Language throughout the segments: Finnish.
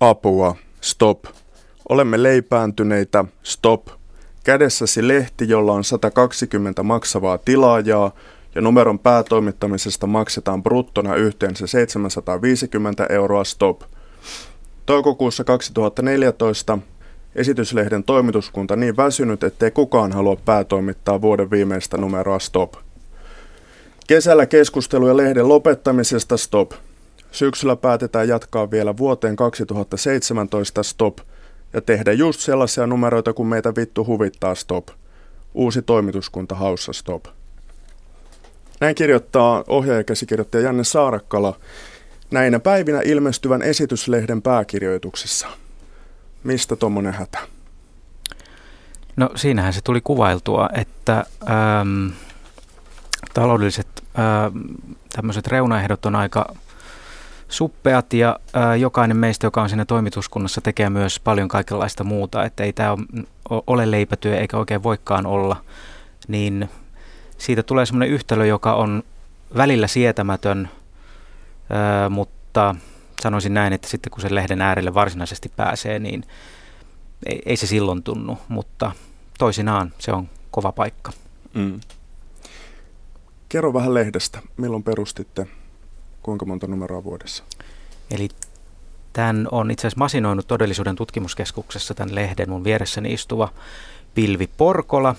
Apua, stop. Olemme leipääntyneitä, stop. Kädessäsi lehti, jolla on 120 maksavaa tilaajaa ja numeron päätoimittamisesta maksetaan bruttona yhteensä 750 euroa stop. Toukokuussa 2014 esityslehden toimituskunta niin väsynyt, ettei kukaan halua päätoimittaa vuoden viimeistä numeroa stop. Kesällä keskusteluja lehden lopettamisesta stop. Syksyllä päätetään jatkaa vielä vuoteen 2017 stop ja tehdä just sellaisia numeroita, kun meitä vittu huvittaa stop. Uusi toimituskunta haussa stop. Näin kirjoittaa ohjaajakäsikirjoittaja Janne Saarakkala näinä päivinä ilmestyvän esityslehden pääkirjoituksessa. Mistä tuommoinen hätä? No siinähän se tuli kuvailtua, että ähm, taloudelliset ähm, tämmöiset reunaehdot on aika suppeat ja äh, jokainen meistä, joka on siinä toimituskunnassa, tekee myös paljon kaikenlaista muuta, että ei tämä ole leipätyö eikä oikein voikaan olla, niin siitä tulee semmoinen yhtälö, joka on välillä sietämätön, äh, mutta sanoisin näin, että sitten kun sen lehden äärelle varsinaisesti pääsee, niin ei, ei se silloin tunnu, mutta toisinaan se on kova paikka. Mm. Kerro vähän lehdestä. Milloin perustitte? Kuinka monta numeroa vuodessa? Eli tämän on itse asiassa masinoinut todellisuuden tutkimuskeskuksessa tämän lehden mun vieressäni istuva Pilvi Porkola.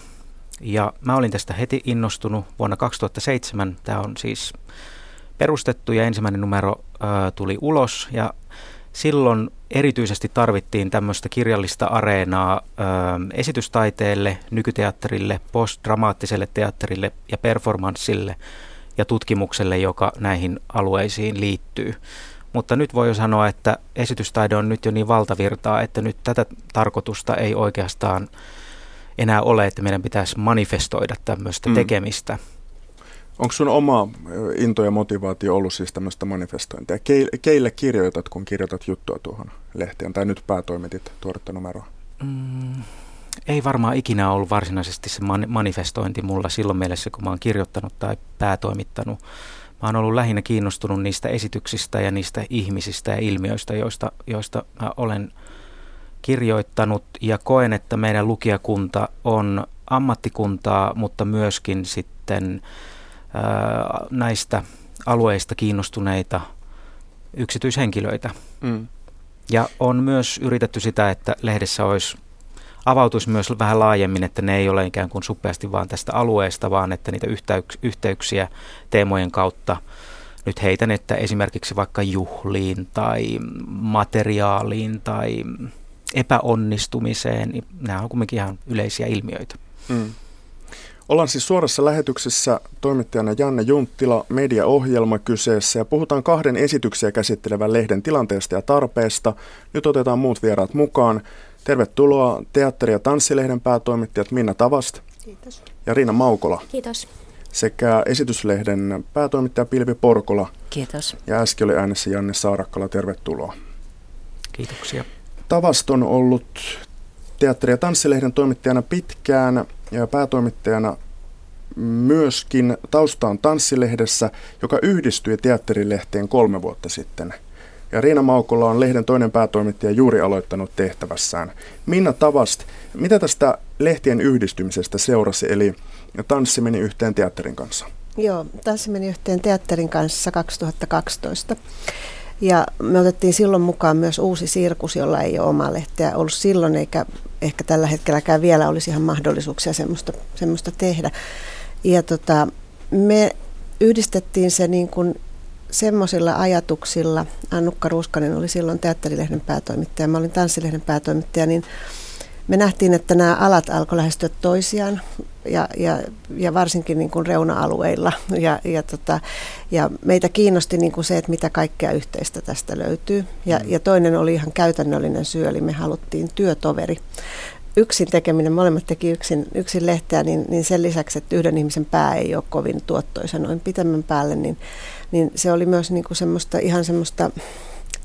Ja mä olin tästä heti innostunut vuonna 2007. Tämä on siis perustettu ja ensimmäinen numero ö, tuli ulos ja silloin erityisesti tarvittiin tämmöistä kirjallista areenaa ö, esitystaiteelle, nykyteatterille, postdramaattiselle teatterille ja performanssille ja tutkimukselle, joka näihin alueisiin liittyy. Mutta nyt voi jo sanoa, että esitystaide on nyt jo niin valtavirtaa, että nyt tätä tarkoitusta ei oikeastaan enää ole, että meidän pitäisi manifestoida tämmöistä mm. tekemistä. Onko sun oma into ja motivaatio ollut siis tämmöistä manifestointia? Keille kirjoitat, kun kirjoitat juttua tuohon lehteen, tai nyt päätoimitit tuoretta numeroa? Mm, ei varmaan ikinä ollut varsinaisesti se man- manifestointi mulla silloin mielessä, kun mä oon kirjoittanut tai päätoimittanut. Mä oon ollut lähinnä kiinnostunut niistä esityksistä ja niistä ihmisistä ja ilmiöistä, joista, joista mä olen kirjoittanut ja koen, että meidän lukijakunta on ammattikuntaa, mutta myöskin sitten ää, näistä alueista kiinnostuneita yksityishenkilöitä. Mm. Ja on myös yritetty sitä, että lehdessä olisi avautuisi myös vähän laajemmin, että ne ei ole ikään kuin suppeasti vaan tästä alueesta, vaan että niitä yhteyks- yhteyksiä teemojen kautta nyt heitän, että esimerkiksi vaikka juhliin tai materiaaliin tai epäonnistumiseen, niin nämä on kuitenkin ihan yleisiä ilmiöitä. Mm. Ollaan siis suorassa lähetyksessä toimittajana Janne Junttila, mediaohjelma kyseessä ja puhutaan kahden esityksiä käsittelevän lehden tilanteesta ja tarpeesta. Nyt otetaan muut vieraat mukaan. Tervetuloa teatteri- ja tanssilehden päätoimittajat Minna Tavast Kiitos. ja Riina Maukola. Kiitos. Sekä esityslehden päätoimittaja Pilvi Porkola. Kiitos. Ja äsken oli äänessä Janne Saarakkala. Tervetuloa. Kiitoksia. Tavast on ollut teatteri- ja tanssilehden toimittajana pitkään ja päätoimittajana myöskin taustaan tanssilehdessä, joka yhdistyi teatterilehteen kolme vuotta sitten – ja Riina Maukola on lehden toinen päätoimittaja juuri aloittanut tehtävässään. Minna Tavast, mitä tästä lehtien yhdistymisestä seurasi, eli tanssi meni yhteen teatterin kanssa? Joo, tanssi meni yhteen teatterin kanssa 2012. Ja me otettiin silloin mukaan myös uusi sirkus, jolla ei ole omaa lehteä ollut silloin, eikä ehkä tällä hetkelläkään vielä olisi ihan mahdollisuuksia semmoista, semmoista tehdä. Ja tota, me yhdistettiin se niin kuin semmoisilla ajatuksilla, Annukka Ruuskanen oli silloin teatterilehden päätoimittaja, mä olin tanssilehden päätoimittaja, niin me nähtiin, että nämä alat alkoi lähestyä toisiaan ja, ja, ja varsinkin niin kuin reuna-alueilla. Ja, ja, tota, ja meitä kiinnosti niin kuin se, että mitä kaikkea yhteistä tästä löytyy. Ja, mm. ja toinen oli ihan käytännöllinen syy, eli me haluttiin työtoveri yksin tekeminen, molemmat teki yksin, yksin lehteä, niin, niin sen lisäksi, että yhden ihmisen pää ei ole kovin tuottoisa noin pitemmän päälle, niin, niin se oli myös niin kuin semmoista, ihan semmoista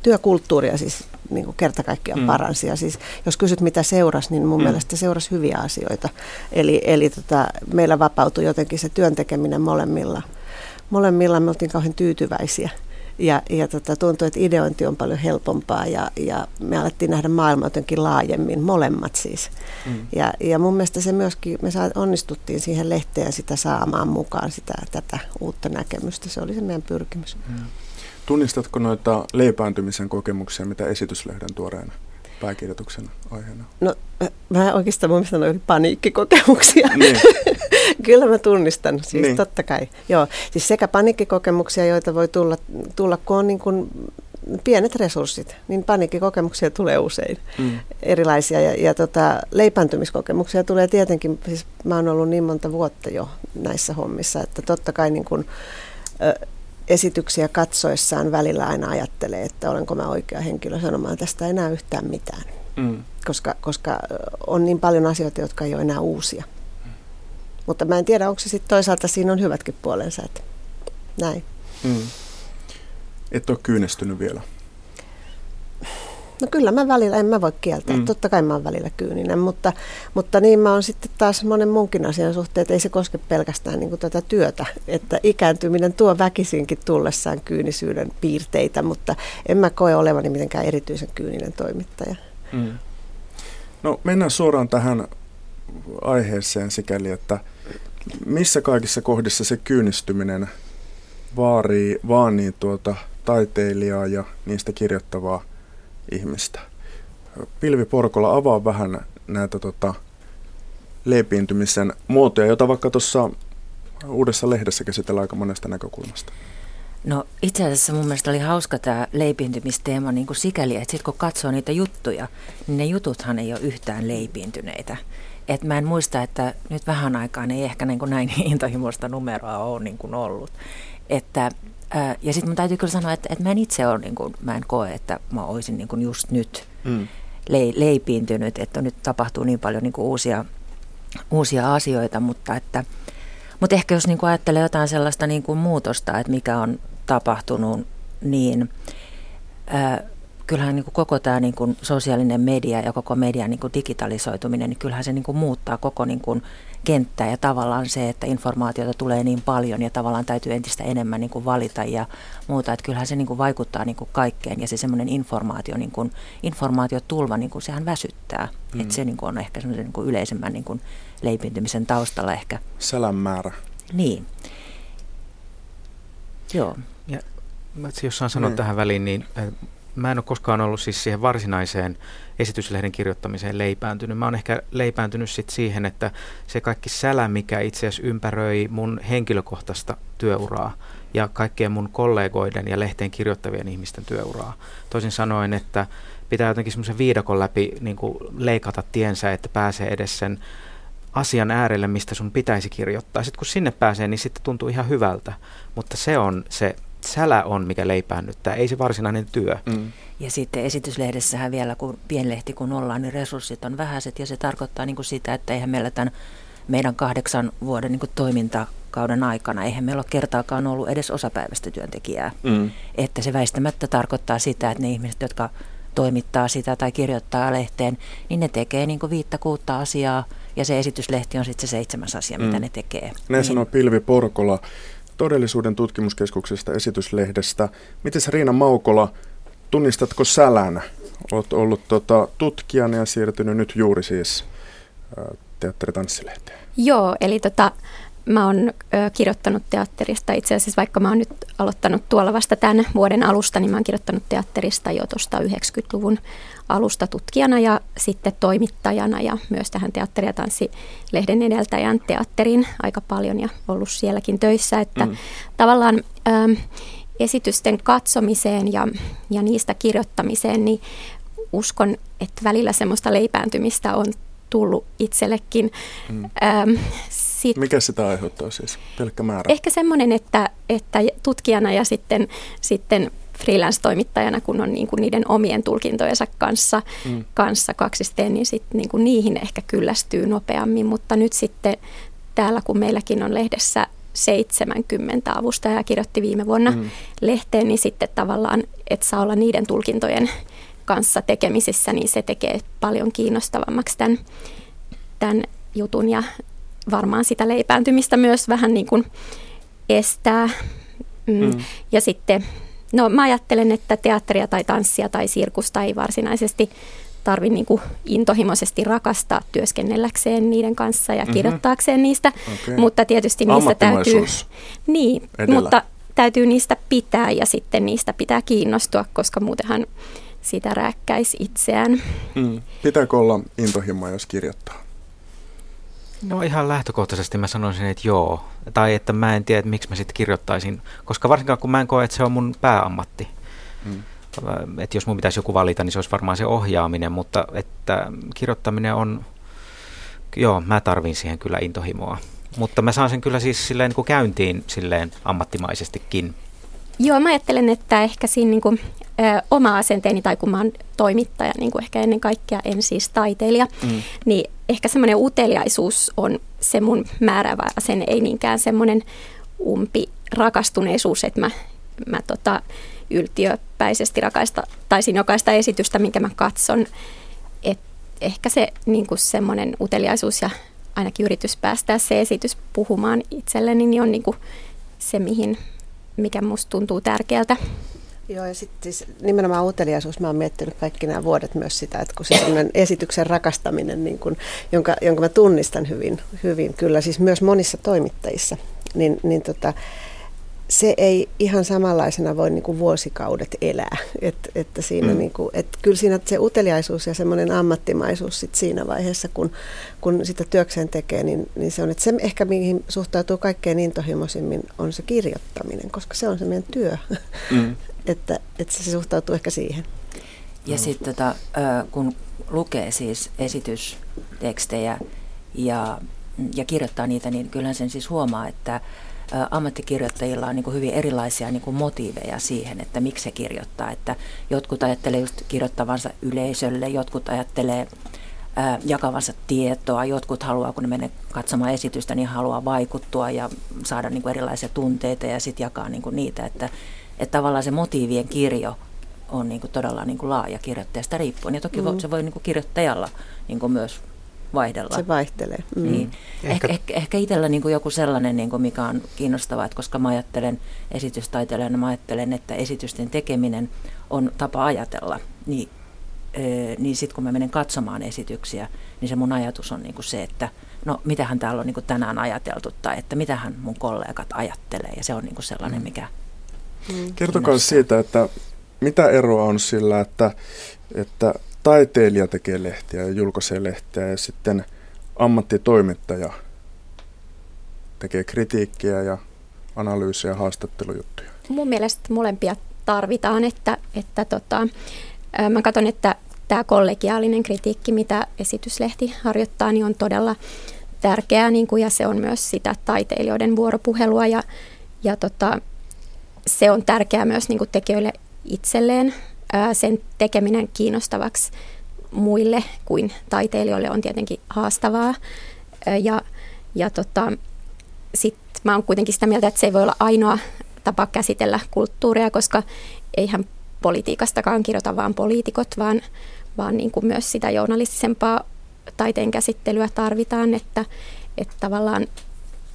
työkulttuuria siis niin kuin kerta kaikkiaan mm. paransi. Ja siis, jos kysyt mitä seurasi, niin mun mm. mielestä seurasi hyviä asioita. Eli, eli tota, meillä vapautui jotenkin se työntekeminen molemmilla. Molemmilla me oltiin kauhean tyytyväisiä. Ja, ja tota, tuntui, että ideointi on paljon helpompaa ja, ja me alettiin nähdä maailmaa jotenkin laajemmin, molemmat siis. Mm. Ja, ja mun mielestä se myöskin, me saa, onnistuttiin siihen lehteen sitä saamaan mukaan sitä, tätä uutta näkemystä. Se oli se meidän pyrkimys. Mm. Tunnistatko noita leipääntymisen kokemuksia, mitä esityslehden tuoreena pääkirjoituksen aiheena? No mä oikeastaan mun mielestä oli paniikkikokemuksia. Niin. Kyllä mä tunnistan, siis niin. totta kai. Joo, siis sekä paniikkikokemuksia, joita voi tulla, tulla kun on niin kuin pienet resurssit, niin paniikkikokemuksia tulee usein mm. erilaisia. Ja, ja tota, leipäntymiskokemuksia tulee tietenkin, siis mä oon ollut niin monta vuotta jo näissä hommissa, että totta kai niin kuin, ö, esityksiä katsoessaan välillä aina ajattelee, että olenko mä oikea henkilö sanomaan tästä enää yhtään mitään. Mm. Koska, koska on niin paljon asioita, jotka ei ole enää uusia. Mm. Mutta mä en tiedä, onko se sitten toisaalta siinä on hyvätkin puolensa, että näin. Mm. Et ole kyynestynyt vielä? No kyllä mä välillä, en mä voi kieltää. Mm. Totta kai mä oon välillä kyyninen, mutta, mutta niin mä oon sitten taas monen munkin asian suhteen, että ei se koske pelkästään niin tätä työtä. Että ikääntyminen tuo väkisinkin tullessaan kyynisyyden piirteitä, mutta en mä koe olevani mitenkään erityisen kyyninen toimittaja. Mm. No mennään suoraan tähän aiheeseen sikäli, että missä kaikissa kohdissa se kyynistyminen vaarii vaan niin tuota taiteilijaa ja niistä kirjoittavaa ihmistä. Pilvi Porkola avaa vähän näitä tota, leipiintymisen muotoja, joita vaikka tuossa uudessa lehdessä käsitellään aika monesta näkökulmasta. No itse asiassa mun mielestä oli hauska tämä leipiintymisteema niin kuin sikäli, että sitten kun katsoo niitä juttuja, niin ne jututhan ei ole yhtään leipiintyneitä. Et mä en muista, että nyt vähän aikaan ei ehkä niin kuin näin intohimoista numeroa ole niin kuin ollut. Että ja sitten mun täytyy kyllä sanoa, että, että mä en itse ole, niin kuin, mä en koe, että mä olisin niin kuin just nyt mm. le, leipiintynyt, että nyt tapahtuu niin paljon niin kuin uusia, uusia asioita, mutta, että, mutta ehkä jos niin kuin ajattelee jotain sellaista niin kuin muutosta, että mikä on tapahtunut, niin ää, kyllähän niin kuin koko tämä niin kuin sosiaalinen media ja koko median niin kuin digitalisoituminen, niin kyllähän se niin kuin muuttaa koko niin kuin kenttää ja tavallaan se, että informaatiota tulee niin paljon ja tavallaan täytyy entistä enemmän niin kuin valita ja muuta, että kyllähän se niin kuin vaikuttaa niin kuin kaikkeen ja se semmoinen informaatio, niin kuin, informaatiotulva, niin kuin sehän väsyttää, mm. että se niin kuin on ehkä semmoisen niin kuin yleisemmän niin kuin leipintymisen taustalla ehkä. Sälän määrä. Niin. Joo. Ja, jos saan sanoa niin. tähän väliin, niin mä en ole koskaan ollut siis siihen varsinaiseen esityslehden kirjoittamiseen leipääntynyt. Mä oon ehkä leipääntynyt sit siihen, että se kaikki sälä, mikä itse asiassa ympäröi mun henkilökohtaista työuraa ja kaikkien mun kollegoiden ja lehteen kirjoittavien ihmisten työuraa. Toisin sanoen, että pitää jotenkin semmoisen viidakon läpi niin leikata tiensä, että pääsee edes sen asian äärelle, mistä sun pitäisi kirjoittaa. Sitten kun sinne pääsee, niin sitten tuntuu ihan hyvältä. Mutta se on se sälä on, mikä leipäännyttää, ei se varsinainen työ. Mm. Ja sitten esityslehdessähän vielä, kun pienlehti kun ollaan, niin resurssit on vähäiset ja se tarkoittaa niin kuin sitä, että eihän meillä tämän meidän kahdeksan vuoden niin kuin toimintakauden aikana, eihän meillä ole kertaakaan ollut edes osapäiväistä työntekijää. Mm. Että se väistämättä tarkoittaa sitä, että ne ihmiset, jotka toimittaa sitä tai kirjoittaa lehteen, niin ne tekee niin kuin viittä kuutta asiaa ja se esityslehti on sitten se seitsemäs asia, mm. mitä ne tekee. Ne niin. sanoo Pilvi Porkola todellisuuden tutkimuskeskuksesta esityslehdestä. Miten Riina Maukola, tunnistatko sälän? Olet ollut tota, tutkijana ja siirtynyt nyt juuri siis teatteritanssilehteen. Joo, eli tota, mä oon kirjoittanut teatterista itse asiassa, vaikka mä oon nyt aloittanut tuolla vasta tämän vuoden alusta, niin mä oon kirjoittanut teatterista jo tuosta 90-luvun alusta tutkijana ja sitten toimittajana ja myös tähän teatteri- ja tanssilehden edeltäjän teatterin aika paljon ja ollut sielläkin töissä, että mm. tavallaan ö, esitysten katsomiseen ja, ja niistä kirjoittamiseen, niin uskon, että välillä semmoista leipääntymistä on tullut itsellekin. Mm. Öm, sit, Mikä sitä aiheuttaa siis? Pelkkä määrä? Ehkä semmoinen, että, että tutkijana ja sitten, sitten freelance-toimittajana, kun on niin kuin niiden omien tulkintojensa kanssa, mm. kanssa kaksisteen, niin, sit niin kuin niihin ehkä kyllästyy nopeammin. Mutta nyt sitten täällä, kun meilläkin on lehdessä 70 avustajaa kirjoitti viime vuonna mm. lehteen, niin sitten tavallaan, että saa olla niiden tulkintojen kanssa tekemisissä, niin se tekee paljon kiinnostavammaksi tämän, tämän jutun ja varmaan sitä leipääntymistä myös vähän niin kuin estää. Mm. Mm. Ja sitten No mä ajattelen, että teatteria tai tanssia tai sirkusta ei varsinaisesti tarvi niin kuin intohimoisesti rakastaa työskennelläkseen niiden kanssa ja mm-hmm. kirjoittaakseen niistä, okay. mutta tietysti niistä täytyy, niin, mutta täytyy niistä pitää ja sitten niistä pitää kiinnostua, koska muutenhan sitä rääkkäisi itseään. Mm. Pitääkö olla intohimoa, jos kirjoittaa? No ihan lähtökohtaisesti mä sanoisin, että joo. Tai että mä en tiedä, että miksi mä sitten kirjoittaisin, koska varsinkaan kun mä en koe, että se on mun pääammatti. Mm. Että jos mun pitäisi joku valita, niin se olisi varmaan se ohjaaminen, mutta että kirjoittaminen on, joo, mä tarvin siihen kyllä intohimoa. Mutta mä saan sen kyllä siis silleen niin kuin käyntiin silleen ammattimaisestikin. Joo, mä ajattelen, että ehkä siinä niin kuin, ö, oma asenteeni, tai kun mä oon toimittaja, niin kuin ehkä ennen kaikkea en siis taiteilija, mm. niin ehkä semmoinen uteliaisuus on se mun määrävä asenne, ei niinkään semmoinen umpi rakastuneisuus, että mä, mä tota, yltiöpäisesti rakaista, taisin jokaista esitystä, minkä mä katson. Et ehkä se niin kuin semmoinen uteliaisuus ja ainakin yritys päästää se esitys puhumaan itselleni, niin on niin kuin se, mihin, mikä musta tuntuu tärkeältä. Joo, ja sitten siis nimenomaan uteliaisuus, mä oon miettinyt kaikki nämä vuodet myös sitä, että kun se esityksen rakastaminen, niin kun, jonka, jonka mä tunnistan hyvin, hyvin kyllä, siis myös monissa toimittajissa, niin, niin tota, se ei ihan samanlaisena voi niin kuin vuosikaudet elää. Et, että siinä mm. niin kuin, et kyllä siinä se uteliaisuus ja semmoinen ammattimaisuus sit siinä vaiheessa, kun, kun sitä työkseen tekee, niin, niin se on, että se ehkä mihin suhtautuu kaikkein intohimoisimmin on se kirjoittaminen, koska se on se meidän työ. Mm. että, että se suhtautuu ehkä siihen. Ja sitten tota, kun lukee siis esitystekstejä ja, ja kirjoittaa niitä, niin kyllähän sen siis huomaa, että ammattikirjoittajilla on niin kuin hyvin erilaisia niin kuin motiiveja siihen, että miksi he kirjoittaa. Että jotkut ajattelee just kirjoittavansa yleisölle, jotkut ajattelee ää, jakavansa tietoa, jotkut haluaa, kun ne menee katsomaan esitystä, niin haluaa vaikuttua ja saada niin kuin erilaisia tunteita ja sitten jakaa niin kuin niitä. Että, että tavallaan se motiivien kirjo on niin kuin todella niin kuin laaja kirjoittajasta riippuen. Ja toki mm. se voi niin kuin kirjoittajalla niin kuin myös vaihdella. Se vaihtelee. Mm. Niin. Ehkä, ehkä, ehkä itsellä niin kuin joku sellainen, niin kuin mikä on kiinnostavaa, että koska mä ajattelen esitystaiteilijana, mä ajattelen, että esitysten tekeminen on tapa ajatella, niin, ee, niin sitten kun mä menen katsomaan esityksiä, niin se mun ajatus on niin kuin se, että no mitähän täällä on niin kuin tänään ajateltu tai että mitähän mun kollegat ajattelee ja se on niin kuin sellainen, mm. mikä mm. Kertokaa siitä, että mitä eroa on sillä, että, että taiteilija tekee lehtiä ja julkaisee lehtiä ja sitten ammattitoimittaja tekee kritiikkiä ja analyysiä ja haastattelujuttuja. Mun mielestä molempia tarvitaan, että, että tota, mä katson, että tämä kollegiaalinen kritiikki, mitä esityslehti harjoittaa, niin on todella tärkeää niin kuin, ja se on myös sitä taiteilijoiden vuoropuhelua ja, ja tota, se on tärkeää myös niin kuin tekijöille itselleen sen tekeminen kiinnostavaksi muille kuin taiteilijoille on tietenkin haastavaa. Ja, ja tota, sitten mä oon kuitenkin sitä mieltä, että se ei voi olla ainoa tapa käsitellä kulttuuria, koska eihän politiikastakaan kirjoita vain poliitikot, vaan, vaan niin kuin myös sitä journalistisempaa taiteen käsittelyä tarvitaan, että, että tavallaan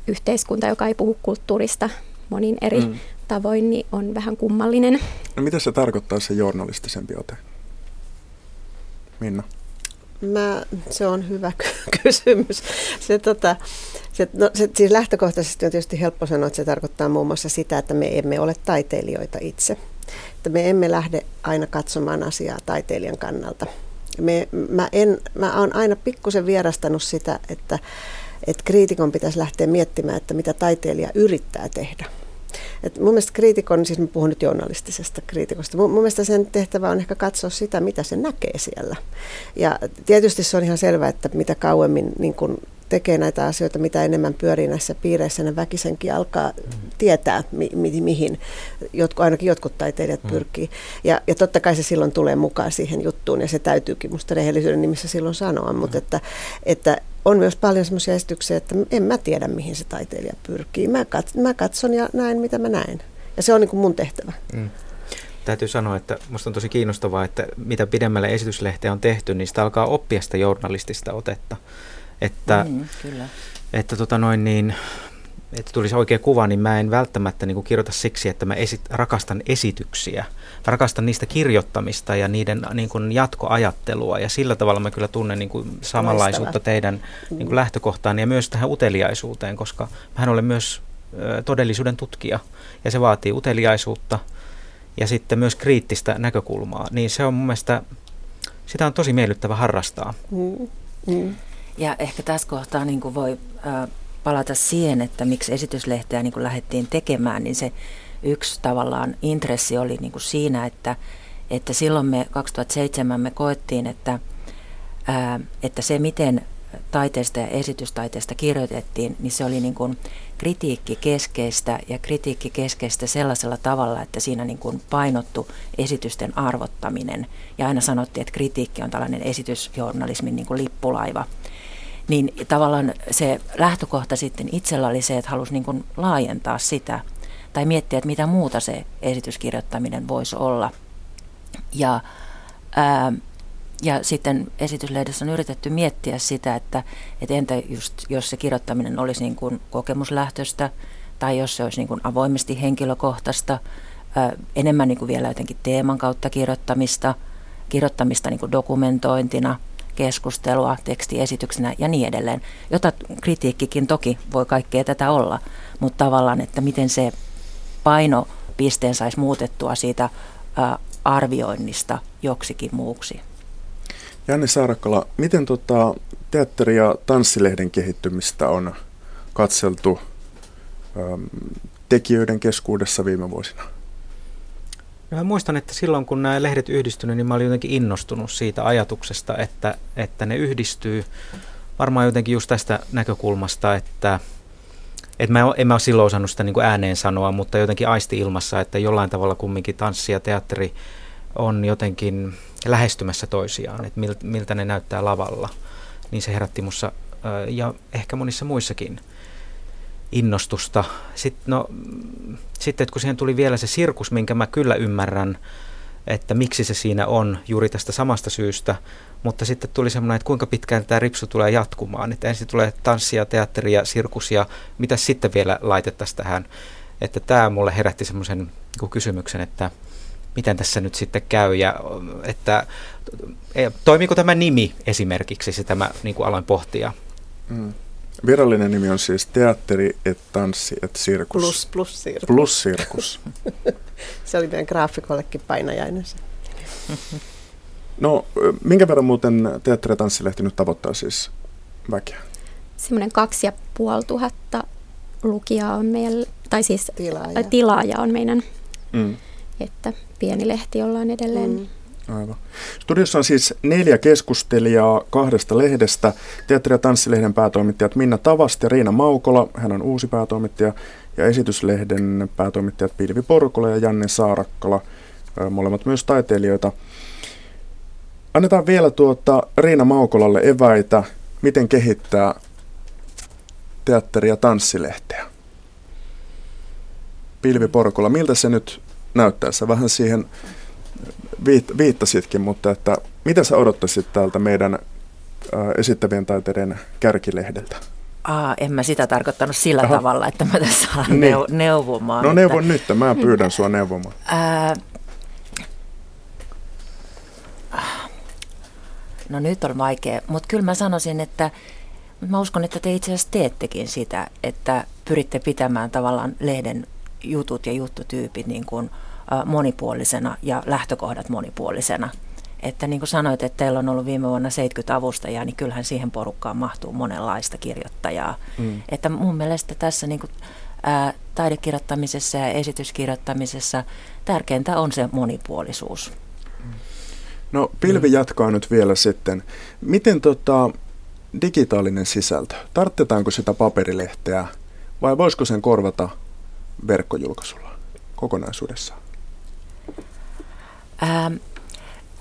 yhteiskunta, joka ei puhu kulttuurista monin eri mm tavoin, niin on vähän kummallinen. No mitä se tarkoittaa se journalistisempi ote? Minna? Mä, se on hyvä kysymys. Se, tota, se, no, se, siis lähtökohtaisesti on tietysti helppo sanoa, että se tarkoittaa muun muassa sitä, että me emme ole taiteilijoita itse. Että me emme lähde aina katsomaan asiaa taiteilijan kannalta. Me, mä, en, mä olen aina pikkusen vierastanut sitä, että, että kriitikon pitäisi lähteä miettimään, että mitä taiteilija yrittää tehdä. Et mun mielestä kriitikon, siis mä puhun nyt journalistisesta kriitikosta, mun, mun mielestä sen tehtävä on ehkä katsoa sitä, mitä se näkee siellä. Ja tietysti se on ihan selvää, että mitä kauemmin niin kun tekee näitä asioita, mitä enemmän pyörii näissä piireissä, ne väkisenkin alkaa tietää, mi- mi- mihin jotku, ainakin jotkut taiteilijat mm. pyrkii. Ja, ja totta kai se silloin tulee mukaan siihen juttuun, ja se täytyykin musta rehellisyyden nimissä silloin sanoa, mutta mm. että, että on myös paljon sellaisia esityksiä, että en mä tiedä, mihin se taiteilija pyrkii. Mä, kat, mä katson ja näen, mitä mä näen. Ja se on niin kuin mun tehtävä. Mm. Täytyy sanoa, että minusta on tosi kiinnostavaa, että mitä pidemmälle esityslehteä on tehty, niin sitä alkaa oppia sitä journalistista otetta. Että, mm, kyllä. että tota noin niin, että tulisi oikea kuva, niin mä en välttämättä niin kuin kirjoita siksi, että mä esit, rakastan esityksiä. Rakastan niistä kirjoittamista ja niiden niin kuin jatkoajattelua ja sillä tavalla mä kyllä tunnen niin kuin samanlaisuutta Loistava. teidän niin kuin mm. lähtökohtaan ja myös tähän uteliaisuuteen, koska mä olen myös ö, todellisuuden tutkija ja se vaatii uteliaisuutta ja sitten myös kriittistä näkökulmaa. Niin se on mun mielestä, sitä on tosi miellyttävä harrastaa. Mm. Mm. Ja ehkä tässä kohtaa niin kuin voi äh, palata siihen, että miksi esityslehteä niin kuin lähdettiin tekemään, niin se yksi tavallaan intressi oli niin kuin siinä, että, että silloin me 2007 me koettiin, että, ää, että se miten taiteesta ja esitystaiteesta kirjoitettiin, niin se oli niin kuin kritiikki keskeistä ja kritiikki keskeistä sellaisella tavalla, että siinä niin kuin painottu esitysten arvottaminen. Ja aina sanottiin, että kritiikki on tällainen esitysjournalismin niin kuin lippulaiva – niin tavallaan se lähtökohta sitten itsellä oli se, että halusi niin kuin laajentaa sitä tai miettiä, että mitä muuta se esityskirjoittaminen voisi olla. Ja, ää, ja sitten esityslehdessä on yritetty miettiä sitä, että, että entä just, jos se kirjoittaminen olisi niin kuin kokemuslähtöistä tai jos se olisi niin kuin avoimesti henkilökohtaista, ää, enemmän niin kuin vielä jotenkin teeman kautta kirjoittamista, kirjoittamista niin kuin dokumentointina – keskustelua tekstiesityksenä ja niin edelleen, jota kritiikkikin toki voi kaikkea tätä olla, mutta tavallaan, että miten se painopisteen saisi muutettua siitä arvioinnista joksikin muuksi. Janne Saarakkala, miten tota, teatteri- ja tanssilehden kehittymistä on katseltu äm, tekijöiden keskuudessa viime vuosina? No mä muistan, että silloin kun nämä lehdet yhdistynyt, niin mä olin jotenkin innostunut siitä ajatuksesta, että, että ne yhdistyy varmaan jotenkin just tästä näkökulmasta, että, että mä en, en mä ole silloin osannut sitä niin kuin ääneen sanoa, mutta jotenkin aisti ilmassa, että jollain tavalla kumminkin tanssi ja teatteri on jotenkin lähestymässä toisiaan, että miltä, miltä ne näyttää lavalla. Niin se herätti mussa ja ehkä monissa muissakin innostusta. Sitten, no, sitten kun siihen tuli vielä se sirkus, minkä mä kyllä ymmärrän, että miksi se siinä on juuri tästä samasta syystä, mutta sitten tuli semmoinen, että kuinka pitkään tämä ripsu tulee jatkumaan. Että ensin tulee tanssia, teatteria, sirkus ja mitä sitten vielä laitettaisiin tähän. Että tämä mulle herätti semmoisen niin kysymyksen, että miten tässä nyt sitten käy ja että e, toimiiko tämä nimi esimerkiksi, sitä mä niin kuin aloin pohtia. Mm. Virallinen nimi on siis teatteri, et tanssi, et sirkus. Plus, plus sirkus. Plus sirkus. Se oli meidän graafikollekin painajainen. no, minkä verran muuten teatteri- ja tanssilehti nyt tavoittaa siis väkeä? Semmoinen kaksi ja puoli tuhatta lukijaa on meillä, tai siis tilaaja, tilaaja on meidän, mm. että pieni lehti ollaan edelleen. Mm Aivan. Studiossa on siis neljä keskustelijaa kahdesta lehdestä. Teatteri- ja tanssilehden päätoimittajat Minna Tavast ja Riina Maukola, hän on uusi päätoimittaja, ja esityslehden päätoimittajat Pilvi Porkola ja Janne Saarakkala, molemmat myös taiteilijoita. Annetaan vielä tuota Riina Maukolalle eväitä, miten kehittää teatteri- ja tanssilehteä. Pilvi Porkola, miltä se nyt näyttää? Sä vähän siihen viit, viittasitkin, mutta että mitä sä odottaisit täältä meidän esittävien taiteiden kärkilehdeltä? Aa, en mä sitä tarkoittanut sillä Aha. tavalla, että mä tässä niin. neu- neuvomaan. No neuvon nyt, mä pyydän sua neuvomaan. Ää, no nyt on vaikea, mutta kyllä mä sanoisin, että mä uskon, että te itse asiassa teettekin sitä, että pyritte pitämään tavallaan lehden jutut ja juttutyypit niin kuin – monipuolisena ja lähtökohdat monipuolisena. Että niin kuin sanoit, että teillä on ollut viime vuonna 70 avustajaa, niin kyllähän siihen porukkaan mahtuu monenlaista kirjoittajaa. Mm. Että mun mielestä tässä niin kuin, ää, taidekirjoittamisessa ja esityskirjoittamisessa tärkeintä on se monipuolisuus. No Pilvi mm. jatkaa nyt vielä sitten. Miten tota, digitaalinen sisältö, tarvitetaanko sitä paperilehteä vai voisiko sen korvata verkkojulkaisulla kokonaisuudessaan? Ää,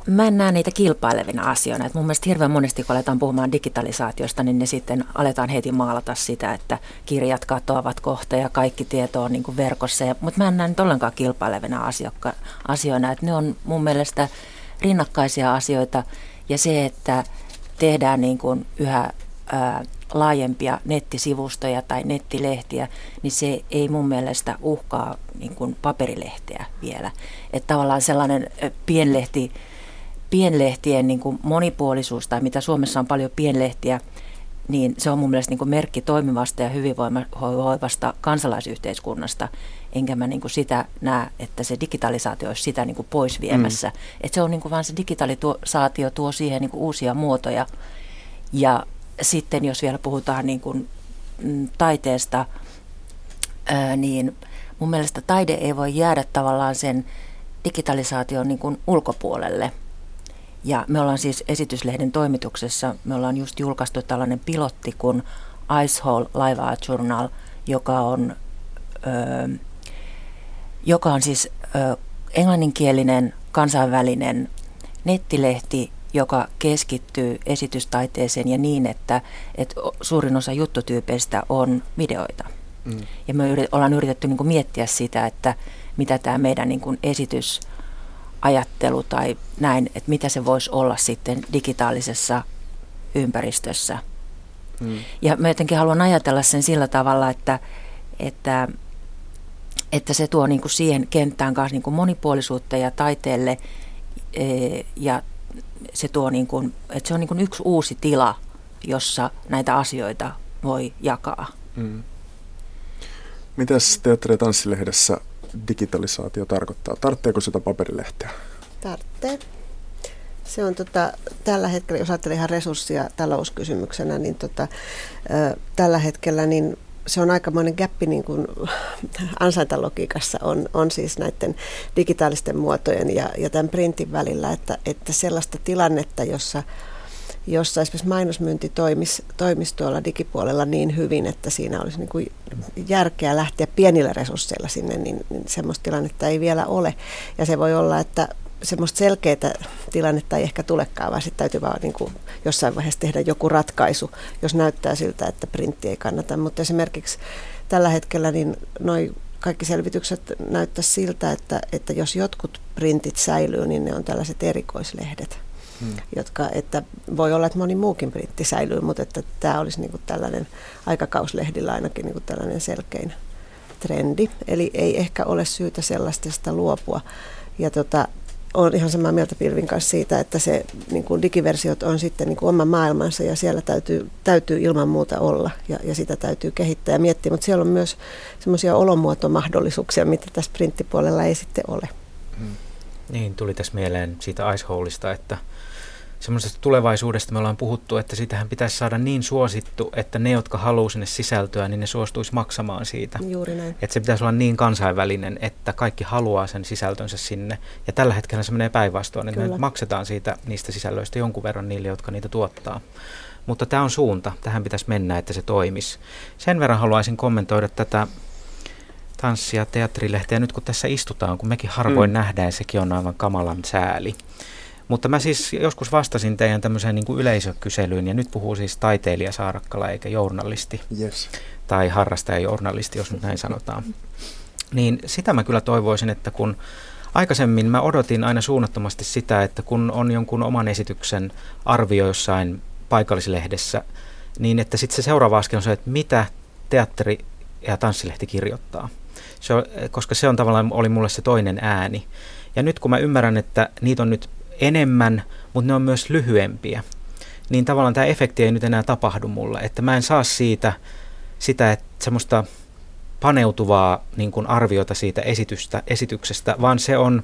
mä en näe niitä kilpailevina asioina. Et mun mielestä hirveän monesti, kun aletaan puhumaan digitalisaatiosta, niin ne sitten aletaan heti maalata sitä, että kirjat katoavat kohta ja kaikki tieto on niin kuin verkossa. Mutta mä en näe niitä ollenkaan kilpailevina asioina. Et ne on mun mielestä rinnakkaisia asioita ja se, että tehdään niin kuin yhä ää, laajempia nettisivustoja tai nettilehtiä, niin se ei mun mielestä uhkaa niin kuin paperilehteä vielä. Että tavallaan sellainen pienlehti, pienlehtien niin kuin monipuolisuus tai mitä Suomessa on paljon pienlehtiä, niin se on mun mielestä niin kuin merkki toimivasta ja hyvinvoivasta kansalaisyhteiskunnasta. Enkä mä niin kuin sitä näe, että se digitalisaatio olisi sitä niin kuin pois viemässä. Mm. Että se on niin kuin vaan se digitalisaatio tuo siihen niin kuin uusia muotoja. Ja sitten jos vielä puhutaan niin kuin mm, taiteesta, ää, niin mun mielestä taide ei voi jäädä tavallaan sen digitalisaation niin kuin ulkopuolelle. Ja me ollaan siis esityslehden toimituksessa, me ollaan just julkaistu tällainen pilotti kuin Icehall Live Art Journal, joka on, ö, joka on siis ö, englanninkielinen kansainvälinen nettilehti, joka keskittyy esitystaiteeseen ja niin, että, että suurin osa juttutyypeistä on videoita. Mm. Ja me yrit, ollaan yritetty niin kuin miettiä sitä, että mitä tämä meidän niin kuin esitysajattelu tai näin, että mitä se voisi olla sitten digitaalisessa ympäristössä. Mm. Ja mä jotenkin haluan ajatella sen sillä tavalla, että, että, että se tuo niin kuin siihen kenttään kanssa niin kuin monipuolisuutta ja taiteelle e, ja se tuo niin kuin, että se on niin kuin yksi uusi tila, jossa näitä asioita voi jakaa. Mm. Mitäs teatteri- ja tanssilehdessä digitalisaatio tarkoittaa? Tarvitseeko sitä paperilehteä? Tarvitsee. Se on tota, tällä hetkellä, jos ajattelee ihan resurssia talouskysymyksenä, niin tota, ö, tällä hetkellä niin se on aikamoinen gappi niin kuin ansaintalogiikassa on, on siis näiden digitaalisten muotojen ja, ja tämän printin välillä, että, että sellaista tilannetta, jossa, jossa esimerkiksi mainosmyynti toimisi, toimisi tuolla digipuolella niin hyvin, että siinä olisi niin kuin järkeä lähteä pienillä resursseilla sinne, niin, niin semmoista tilannetta ei vielä ole. Ja se voi olla, että semmoista selkeää tilannetta ei ehkä tulekaan, vaan sitten täytyy vaan niin kuin jossain vaiheessa tehdä joku ratkaisu, jos näyttää siltä, että printti ei kannata. Mutta esimerkiksi tällä hetkellä niin noi kaikki selvitykset näyttää siltä, että, että jos jotkut printit säilyy, niin ne on tällaiset erikoislehdet. Hmm. Jotka, että voi olla, että moni muukin printti säilyy, mutta että tämä olisi niin kuin tällainen aikakauslehdillä ainakin niin kuin tällainen selkein trendi. Eli ei ehkä ole syytä sellaista luopua. Ja tota, olen ihan samaa mieltä Pilvin kanssa siitä, että se niin kuin digiversiot on sitten niin kuin oma maailmansa ja siellä täytyy, täytyy ilman muuta olla ja, ja sitä täytyy kehittää ja miettiä, mutta siellä on myös semmoisia olomuotomahdollisuuksia, mitä tässä printtipuolella ei sitten ole. Hmm. Niin, tuli tässä mieleen siitä Iceholeista, että semmoisesta tulevaisuudesta me ollaan puhuttu, että sitähän pitäisi saada niin suosittu, että ne, jotka haluaa sinne sisältöä, niin ne suostuisi maksamaan siitä. Juuri näin. Että se pitäisi olla niin kansainvälinen, että kaikki haluaa sen sisältönsä sinne. Ja tällä hetkellä se menee päinvastoin, että Kyllä. me maksetaan siitä niistä sisällöistä jonkun verran niille, jotka niitä tuottaa. Mutta tämä on suunta, tähän pitäisi mennä, että se toimisi. Sen verran haluaisin kommentoida tätä tanssi- ja teatterilehteä nyt kun tässä istutaan, kun mekin harvoin mm. nähdään, sekin on aivan kamalan sääli. Mutta mä siis joskus vastasin teidän tämmöiseen niin kuin yleisökyselyyn, ja nyt puhuu siis taiteilija Saarakkala eikä journalisti. Yes. Tai harrastaja journalisti, jos nyt näin sanotaan. Niin sitä mä kyllä toivoisin, että kun aikaisemmin mä odotin aina suunnattomasti sitä, että kun on jonkun oman esityksen arvio jossain paikallislehdessä, niin että sitten se seuraava askel on se, että mitä teatteri ja tanssilehti kirjoittaa. Se on, koska se on tavallaan oli mulle se toinen ääni. Ja nyt kun mä ymmärrän, että niitä on nyt enemmän, mutta ne on myös lyhyempiä. Niin tavallaan tämä efekti ei nyt enää tapahdu mulle, että mä en saa siitä sitä, että semmoista paneutuvaa niin kuin arviota siitä esitystä, esityksestä, vaan se on,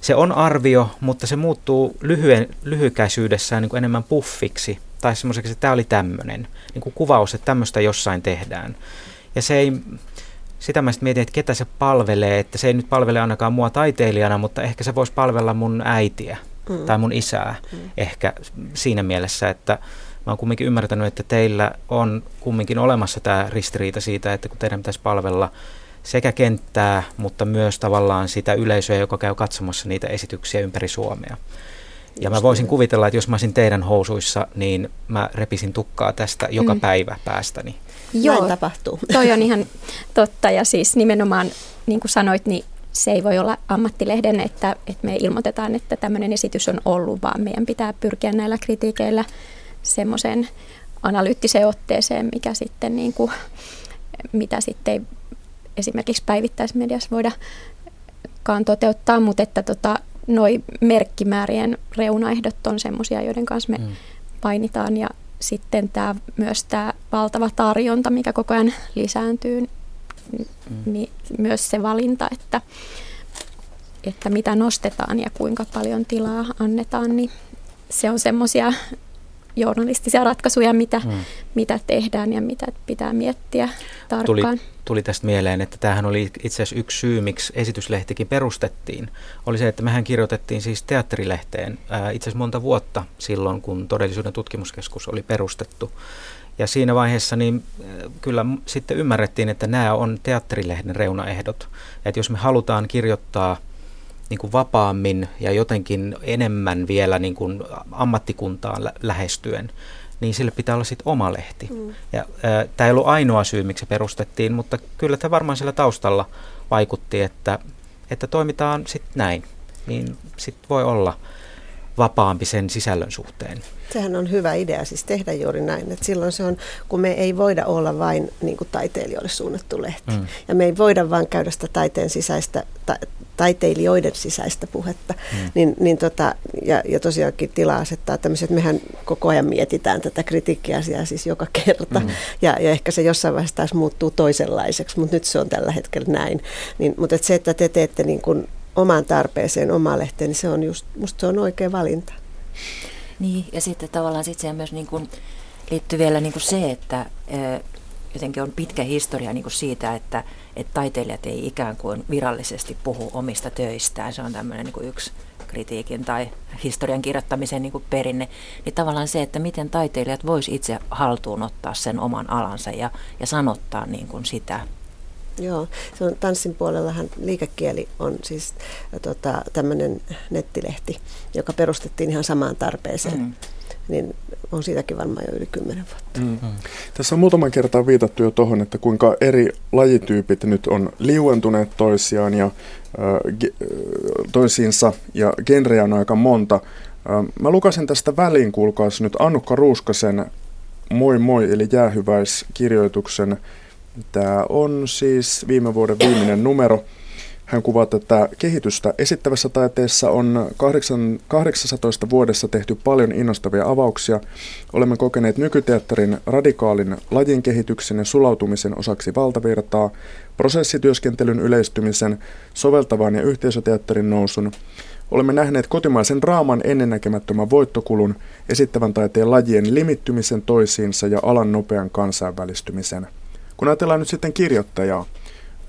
se on arvio, mutta se muuttuu lyhyen, lyhykäisyydessään niin kuin enemmän puffiksi tai semmoiseksi, että tämä oli tämmöinen niin kuin kuvaus, että tämmöistä jossain tehdään. Ja se ei, sitä mä mietin, että ketä se palvelee, että se ei nyt palvele ainakaan mua taiteilijana, mutta ehkä se voisi palvella mun äitiä mm. tai mun isää mm. ehkä siinä mielessä, että mä oon kumminkin ymmärtänyt, että teillä on kumminkin olemassa tämä ristiriita siitä, että kun teidän pitäisi palvella sekä kenttää, mutta myös tavallaan sitä yleisöä, joka käy katsomassa niitä esityksiä ympäri Suomea. Ja mä voisin kuvitella, että jos mä olisin teidän housuissa, niin mä repisin tukkaa tästä joka mm. päivä päästäni. Joo, Näin tapahtuu. Toi on ihan totta ja siis nimenomaan niin kuin sanoit, niin se ei voi olla ammattilehden, että, että me ilmoitetaan, että tämmöinen esitys on ollut, vaan meidän pitää pyrkiä näillä kritiikeillä semmoiseen analyyttiseen otteeseen, mikä sitten niin kuin, mitä sitten ei esimerkiksi päivittäismediassa voidakaan toteuttaa, mutta että tota, noi merkkimäärien reunaehdot on semmoisia, joiden kanssa me mm. painitaan ja sitten tämä, myös tämä valtava tarjonta, mikä koko ajan lisääntyy, mm. niin myös se valinta, että, että mitä nostetaan ja kuinka paljon tilaa annetaan, niin se on semmoisia journalistisia ratkaisuja, mitä, mm. mitä tehdään ja mitä pitää miettiä tarkkaan. Tuli, tuli tästä mieleen, että tämähän oli itse asiassa yksi syy, miksi esityslehtikin perustettiin. Oli se, että mehän kirjoitettiin siis teatterilehteen ää, itse asiassa monta vuotta silloin, kun Todellisuuden tutkimuskeskus oli perustettu. Ja siinä vaiheessa niin kyllä sitten ymmärrettiin, että nämä on teatterilehden reunaehdot. Että jos me halutaan kirjoittaa niin kuin vapaammin ja jotenkin enemmän vielä niin kuin ammattikuntaan lä- lähestyen, niin sille pitää olla sitten oma lehti. Mm. Ja tämä ei ollut ainoa syy, miksi se perustettiin, mutta kyllä tämä varmaan sillä taustalla vaikutti, että, että toimitaan sitten näin. Niin sitten voi olla vapaampi sen sisällön suhteen. Sehän on hyvä idea siis tehdä juuri näin, että silloin se on, kun me ei voida olla vain niin kuin taiteilijoille suunnattu lehti. Mm. Ja me ei voida vain käydä sitä taiteen sisäistä, ta, taiteilijoiden sisäistä puhetta, mm. niin, niin tota, ja, ja tosiaankin tilaa asettaa tämmöiset, mehän koko ajan mietitään tätä kritiikkiasiaa siis joka kerta, mm. ja, ja ehkä se jossain vaiheessa taas muuttuu toisenlaiseksi, mutta nyt se on tällä hetkellä näin. Niin, mutta et se, että te teette niin kuin omaan tarpeeseen omaa lehteen, niin se on just, musta se on oikea valinta. Niin, ja sitten tavallaan sit siihen myös niin kuin liittyy vielä niin kuin se, että jotenkin on pitkä historia niin kuin siitä, että, että taiteilijat ei ikään kuin virallisesti puhu omista töistään. Se on tämmöinen niin kuin yksi kritiikin tai historian kirjoittamisen niin kuin perinne, niin tavallaan se, että miten taiteilijat vois itse haltuun ottaa sen oman alansa ja, ja sanottaa niin kuin sitä. Joo, se on tanssin puolellahan liikekieli on siis tota, tämmöinen nettilehti, joka perustettiin ihan samaan tarpeeseen. Mm niin on siitäkin varmaan jo yli kymmenen vuotta. Mm. Mm. Tässä on muutaman kertaa viitattu jo tuohon, että kuinka eri lajityypit nyt on liuentuneet toisiaan ja äh, toisiinsa ja genrejä on aika monta. Äh, mä lukasin tästä väliin, kuulkaas nyt Annukka Ruuskasen Moi moi eli jäähyväiskirjoituksen. Tämä on siis viime vuoden viimeinen numero. Hän kuvaa tätä kehitystä. Esittävässä taiteessa on 8, 18 vuodessa tehty paljon innostavia avauksia. Olemme kokeneet nykyteatterin radikaalin lajin kehityksen ja sulautumisen osaksi valtavirtaa, prosessityöskentelyn yleistymisen, soveltavan ja yhteisöteatterin nousun. Olemme nähneet kotimaisen raaman ennennäkemättömän voittokulun, esittävän taiteen lajien limittymisen toisiinsa ja alan nopean kansainvälistymisen. Kun ajatellaan nyt sitten kirjoittajaa,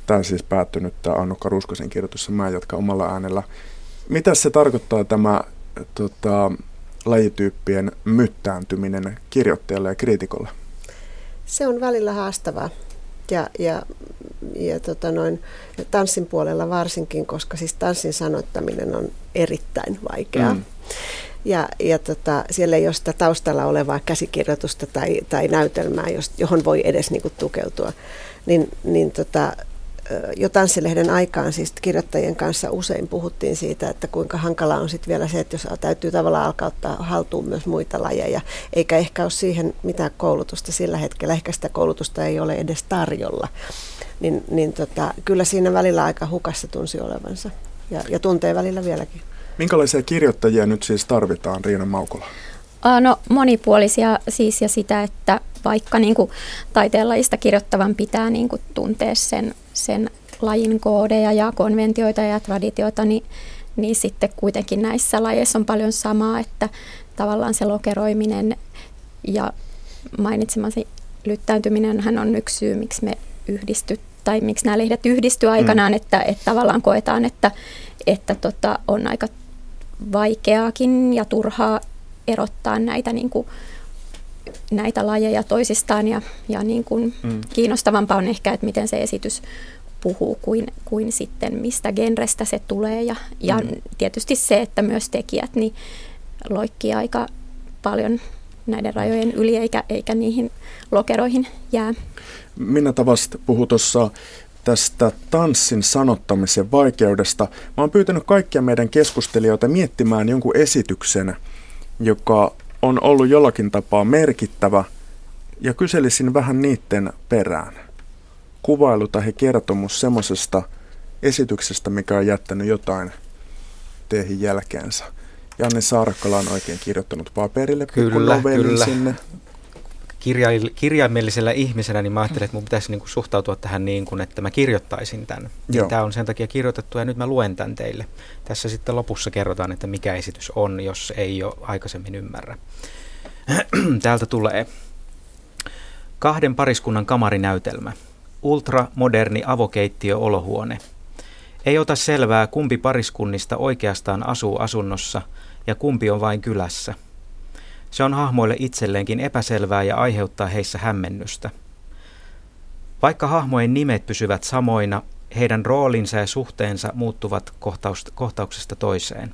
Tämä siis päättynyt tämä Annukka Ruskosen kirjoitus, mä jatkan omalla äänellä. Mitä se tarkoittaa tämä tota, lajityyppien myttääntyminen kirjoittajalle ja kriitikolle? Se on välillä haastavaa. Ja, ja, ja tota noin, tanssin puolella varsinkin, koska siis tanssin sanottaminen on erittäin vaikeaa. Mm. Ja, ja tota, siellä ei ole sitä taustalla olevaa käsikirjoitusta tai, tai näytelmää, johon voi edes niinku tukeutua. Niin, niin tota, jo Tanssilehden aikaan siis kirjoittajien kanssa usein puhuttiin siitä, että kuinka hankalaa on sitten vielä se, että jos täytyy tavallaan alkaa ottaa haltuun myös muita lajeja, eikä ehkä ole siihen mitään koulutusta sillä hetkellä, ehkä sitä koulutusta ei ole edes tarjolla, niin, niin tota, kyllä siinä välillä aika hukassa tunsi olevansa ja, ja tuntee välillä vieläkin. Minkälaisia kirjoittajia nyt siis tarvitaan, Riina Maukola? No monipuolisia siis ja sitä, että vaikka niin kuin taiteenlajista kirjoittavan pitää niin kuin tuntea sen, sen lajin koodeja ja konventioita ja traditioita, niin, niin sitten kuitenkin näissä lajeissa on paljon samaa, että tavallaan se lokeroiminen ja mainitsemasi lyttäytyminen hän on yksi syy, miksi me yhdisty, tai miksi nämä lehdet yhdistyy aikanaan, mm. että, että tavallaan koetaan, että, että tota, on aika vaikeaakin ja turhaa erottaa näitä, niin kuin, näitä lajeja toisistaan ja, ja niin kuin mm. kiinnostavampaa on ehkä, että miten se esitys puhuu kuin, kuin sitten mistä genrestä se tulee ja, ja mm. tietysti se, että myös tekijät niin loikkii aika paljon näiden rajojen yli eikä, eikä niihin lokeroihin jää. Minä tavasta puhui tuossa tästä tanssin sanottamisen vaikeudesta. Mä oon pyytänyt kaikkia meidän keskustelijoita miettimään jonkun esityksen, joka on ollut jollakin tapaa merkittävä ja kyselisin vähän niiden perään. Kuvailu tai kertomus semmoisesta esityksestä, mikä on jättänyt jotain teihin jälkeensä. Janne Saarakkala on oikein kirjoittanut paperille kyllä, kyllä. sinne. Kirja- kirjaimellisellä ihmisenä niin mä ajattelin, että mun pitäisi niin kuin suhtautua tähän niin kuin, että mä kirjoittaisin tämän. Niin Tämä on sen takia kirjoitettu ja nyt mä luen tämän teille. Tässä sitten lopussa kerrotaan, että mikä esitys on, jos ei ole aikaisemmin ymmärrä. Täältä tulee kahden pariskunnan kamarinäytelmä. Ultramoderni avokeittiö-olohuone. Ei ota selvää, kumpi pariskunnista oikeastaan asuu asunnossa ja kumpi on vain kylässä. Se on hahmoille itselleenkin epäselvää ja aiheuttaa heissä hämmennystä. Vaikka hahmojen nimet pysyvät samoina, heidän roolinsa ja suhteensa muuttuvat kohtauksesta toiseen.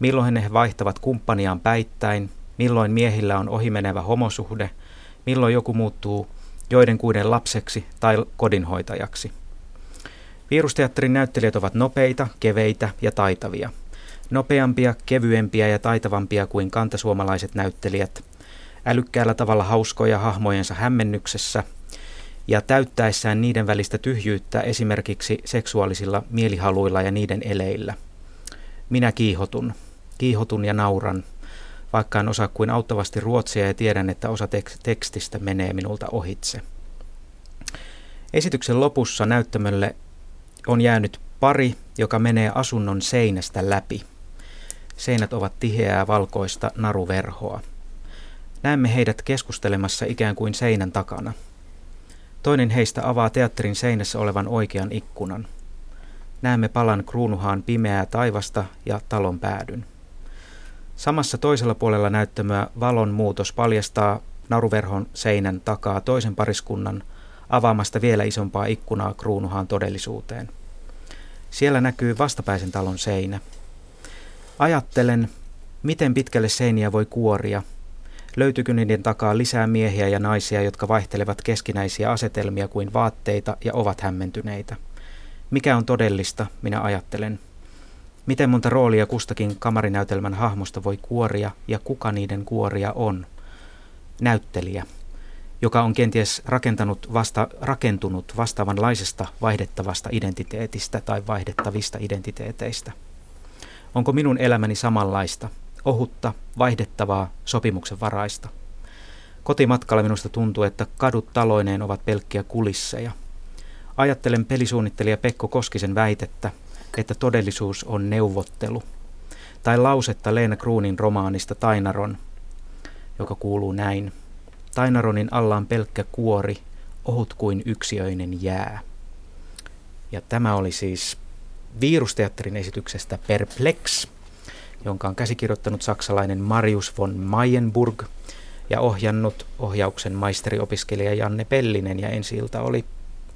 Milloin he vaihtavat kumppaniaan päittäin, milloin miehillä on ohimenevä homosuhde, milloin joku muuttuu joiden kuiden lapseksi tai kodinhoitajaksi. Virusteatterin näyttelijät ovat nopeita, keveitä ja taitavia. Nopeampia, kevyempiä ja taitavampia kuin kantasuomalaiset näyttelijät. Älykkäällä tavalla hauskoja hahmojensa hämmennyksessä ja täyttäessään niiden välistä tyhjyyttä esimerkiksi seksuaalisilla mielihaluilla ja niiden eleillä. Minä kiihotun. Kiihotun ja nauran, vaikka en osaa kuin auttavasti ruotsia ja tiedän, että osa tekstistä menee minulta ohitse. Esityksen lopussa näyttämölle on jäänyt pari, joka menee asunnon seinästä läpi. Seinät ovat tiheää valkoista naruverhoa. Näemme heidät keskustelemassa ikään kuin seinän takana. Toinen heistä avaa teatterin seinässä olevan oikean ikkunan. Näemme palan kruunuhaan pimeää taivasta ja talon päädyn. Samassa toisella puolella näyttämöä valon muutos paljastaa naruverhon seinän takaa toisen pariskunnan avaamasta vielä isompaa ikkunaa kruunuhaan todellisuuteen. Siellä näkyy vastapäisen talon seinä. Ajattelen, miten pitkälle seiniä voi kuoria. Löytyykö niiden takaa lisää miehiä ja naisia, jotka vaihtelevat keskinäisiä asetelmia kuin vaatteita ja ovat hämmentyneitä? Mikä on todellista, minä ajattelen. Miten monta roolia kustakin kamarinäytelmän hahmosta voi kuoria ja kuka niiden kuoria on? Näyttelijä, joka on kenties rakentanut vasta, rakentunut vastaavanlaisesta vaihdettavasta identiteetistä tai vaihdettavista identiteeteistä. Onko minun elämäni samanlaista, ohutta, vaihdettavaa, sopimuksen varaista? Kotimatkalla minusta tuntuu, että kadut taloineen ovat pelkkiä kulisseja. Ajattelen pelisuunnittelija Pekko Koskisen väitettä, että todellisuus on neuvottelu. Tai lausetta Leena Kruunin romaanista Tainaron, joka kuuluu näin. Tainaronin alla on pelkkä kuori, ohut kuin yksiöinen jää. Ja tämä oli siis virusteatterin esityksestä Perplex, jonka on käsikirjoittanut saksalainen Marius von Mayenburg ja ohjannut ohjauksen maisteriopiskelija Janne Pellinen ja ensi oli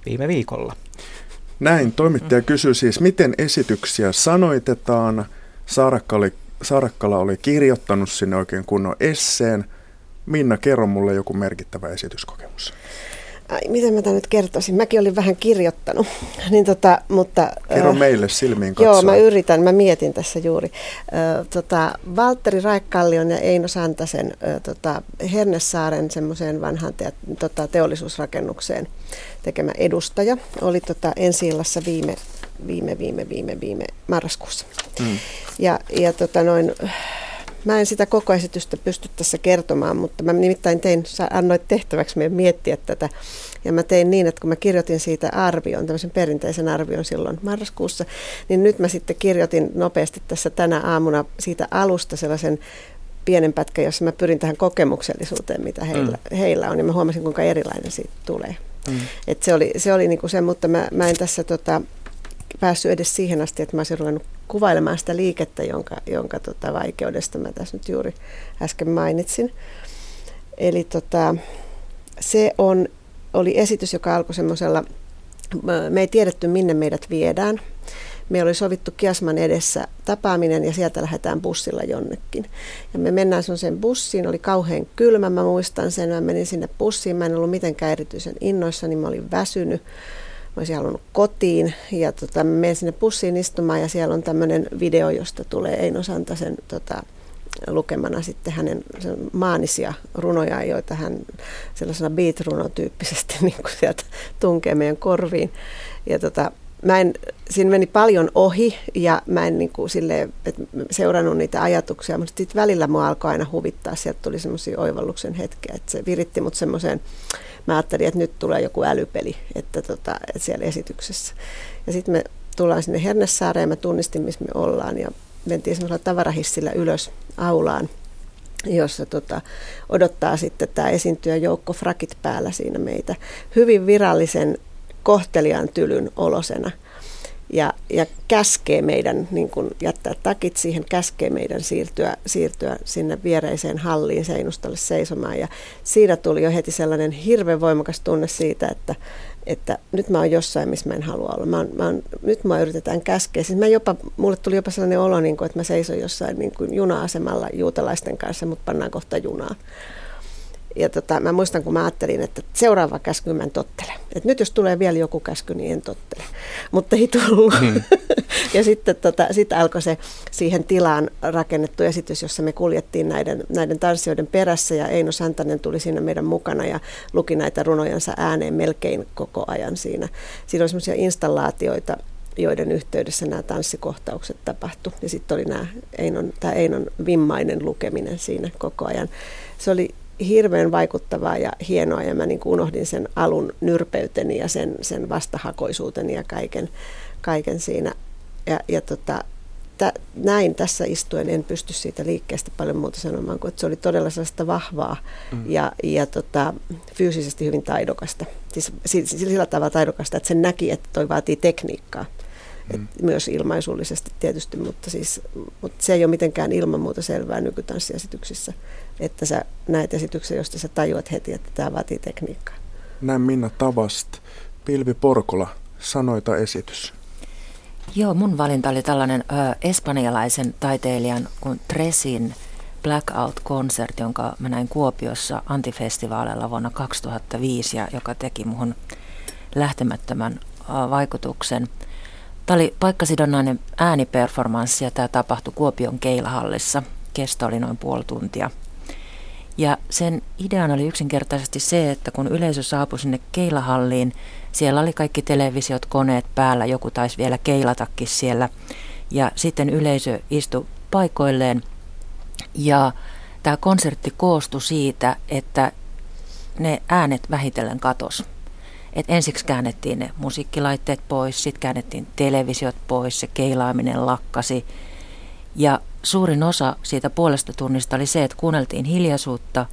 viime viikolla. Näin, toimittaja kysyy siis, miten esityksiä sanoitetaan. Saarakka oli, Saarakkala oli kirjoittanut sinne oikein kunnon esseen. Minna, kerro mulle joku merkittävä esityskokemus. Ai, miten mä tämän nyt kertoisin? Mäkin olin vähän kirjoittanut. niin tota, mutta, Kerro äh, meille silmiin katsoen. Joo, mä yritän, mä mietin tässä juuri. Äh, tota, Valtteri Raikkallion ja Eino Santasen äh, tota, Hernesaaren semmoiseen vanhaan te, tota, teollisuusrakennukseen tekemä edustaja oli tota, ensi viime, viime, viime, viime, viime marraskuussa. Mm. Ja, ja tota, noin, Mä en sitä koko esitystä pysty tässä kertomaan, mutta mä nimittäin tein, sä annoit tehtäväksi meidän miettiä tätä. Ja mä tein niin, että kun mä kirjoitin siitä arvion, tämmöisen perinteisen arvion silloin marraskuussa, niin nyt mä sitten kirjoitin nopeasti tässä tänä aamuna siitä alusta sellaisen pienen pätkän, jossa mä pyrin tähän kokemuksellisuuteen, mitä heillä, mm. heillä on, ja mä huomasin, kuinka erilainen siitä tulee. Mm. Et se oli, se oli niinku se, mutta mä, mä en tässä tota, päässyt edes siihen asti, että mä olisin ruvennut kuvailemaan sitä liikettä, jonka, jonka tota vaikeudesta mä tässä nyt juuri äsken mainitsin. Eli tota, se on, oli esitys, joka alkoi semmoisella, me ei tiedetty minne meidät viedään. Me oli sovittu Kiasman edessä tapaaminen ja sieltä lähdetään bussilla jonnekin. Ja me mennään sen bussiin, oli kauhean kylmä, mä muistan sen, mä menin sinne bussiin, mä en ollut mitenkään erityisen innoissa, niin mä olin väsynyt mä olisin halunnut kotiin ja tota, menen sinne pussiin istumaan ja siellä on tämmöinen video, josta tulee Eino Santasen tota, lukemana sitten hänen maanisia runoja, joita hän sellaisena beat-runotyyppisesti niin kuin sieltä tunkee meidän korviin. Ja tota, mä en, siinä meni paljon ohi ja mä en niin kuin sille, että seurannut niitä ajatuksia, mutta sitten välillä mua alkoi aina huvittaa, sieltä tuli semmoisia oivalluksen hetkiä, että se viritti mut semmoiseen, mä ajattelin, että nyt tulee joku älypeli, että, tota, että siellä esityksessä. Ja sitten me tullaan sinne Hernesaareen, mä tunnistin, missä me ollaan ja mentiin semmoisella tavarahissillä ylös aulaan, jossa tota, odottaa sitten tämä esiintyjä joukko frakit päällä siinä meitä. Hyvin virallisen kohteliaan tylyn olosena. Ja, ja käskee meidän niin kun jättää takit siihen, käskee meidän siirtyä, siirtyä sinne viereiseen halliin seinustalle seisomaan. Ja siinä tuli jo heti sellainen hirveän voimakas tunne siitä, että, että nyt mä oon jossain, missä mä en halua olla. Mä oon, mä oon, nyt mä yritetään käskeä. Siis mä jopa, mulle tuli jopa sellainen olo, niin kuin, että mä seison jossain niin kuin juna-asemalla juutalaisten kanssa, mutta pannaan kohta junaan. Ja tota, mä muistan, kun mä ajattelin, että seuraava käsky mä en tottele. Et nyt jos tulee vielä joku käsky, niin en tottele. Mutta ei tullut. Hmm. ja sitten tota, sit alkoi se siihen tilaan rakennettu esitys, jossa me kuljettiin näiden, näiden tanssijoiden perässä. Ja Eino Santanen tuli siinä meidän mukana ja luki näitä runojansa ääneen melkein koko ajan siinä. Siinä oli semmoisia installaatioita, joiden yhteydessä nämä tanssikohtaukset tapahtui. Ja sitten oli nämä Einon, tämä Einon vimmainen lukeminen siinä koko ajan. Se oli hirveän vaikuttavaa ja hienoa ja mä niin kuin unohdin sen alun nyrpeyteni ja sen, sen vastahakoisuuteni ja kaiken, kaiken siinä. Ja, ja tota, tä, näin tässä istuen en pysty siitä liikkeestä paljon muuta sanomaan kuin, että se oli todella sellaista vahvaa mm. ja, ja tota, fyysisesti hyvin taidokasta. Siis sillä tavalla taidokasta, että se näki, että toi vaatii tekniikkaa. Et mm. myös ilmaisullisesti tietysti, mutta, siis, mutta se ei ole mitenkään ilman muuta selvää nykytanssiesityksissä, että sä näet esityksen, josta sä tajuat heti, että tämä vaatii tekniikkaa. Näin Minna Tavast. Pilvi Porkola, sanoita esitys. Joo, mun valinta oli tällainen ö, espanjalaisen taiteilijan kuin Tresin Blackout-konsert, jonka mä näin Kuopiossa antifestivaaleilla vuonna 2005 ja joka teki muhun lähtemättömän ö, vaikutuksen – Tämä oli paikkasidonnainen ääniperformanssi ja tämä tapahtui Kuopion keilahallissa. Kesto oli noin puoli tuntia. Ja sen ideana oli yksinkertaisesti se, että kun yleisö saapui sinne keilahalliin, siellä oli kaikki televisiot, koneet päällä, joku taisi vielä keilatakin siellä. Ja sitten yleisö istui paikoilleen ja tämä konsertti koostui siitä, että ne äänet vähitellen katosi. Et ensiksi käännettiin ne musiikkilaitteet pois, sitten käännettiin televisiot pois, se keilaaminen lakkasi. Ja suurin osa siitä puolesta tunnista oli se, että kuunneltiin hiljaisuutta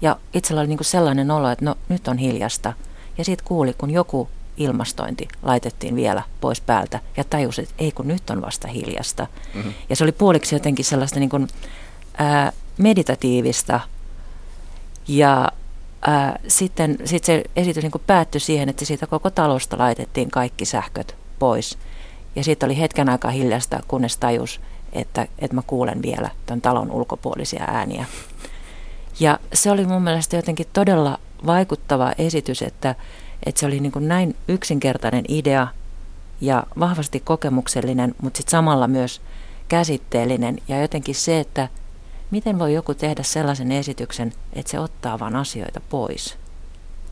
ja itsellä oli niinku sellainen olo, että no nyt on hiljasta. Ja sitten kuuli, kun joku ilmastointi laitettiin vielä pois päältä ja tajusi, että ei kun nyt on vasta hiljasta. Mm-hmm. Ja se oli puoliksi jotenkin sellaista niin kuin, ää, meditatiivista ja ää, sitten sit se esitys niin päättyi siihen, että siitä koko talosta laitettiin kaikki sähköt pois. Ja siitä oli hetken aikaa hiljasta, kunnes tajus, että, että mä kuulen vielä tämän talon ulkopuolisia ääniä. Ja se oli mun mielestä jotenkin todella vaikuttava esitys, että, että se oli niin kuin näin yksinkertainen idea ja vahvasti kokemuksellinen, mutta sitten samalla myös käsitteellinen. Ja jotenkin se, että Miten voi joku tehdä sellaisen esityksen, että se ottaa vain asioita pois,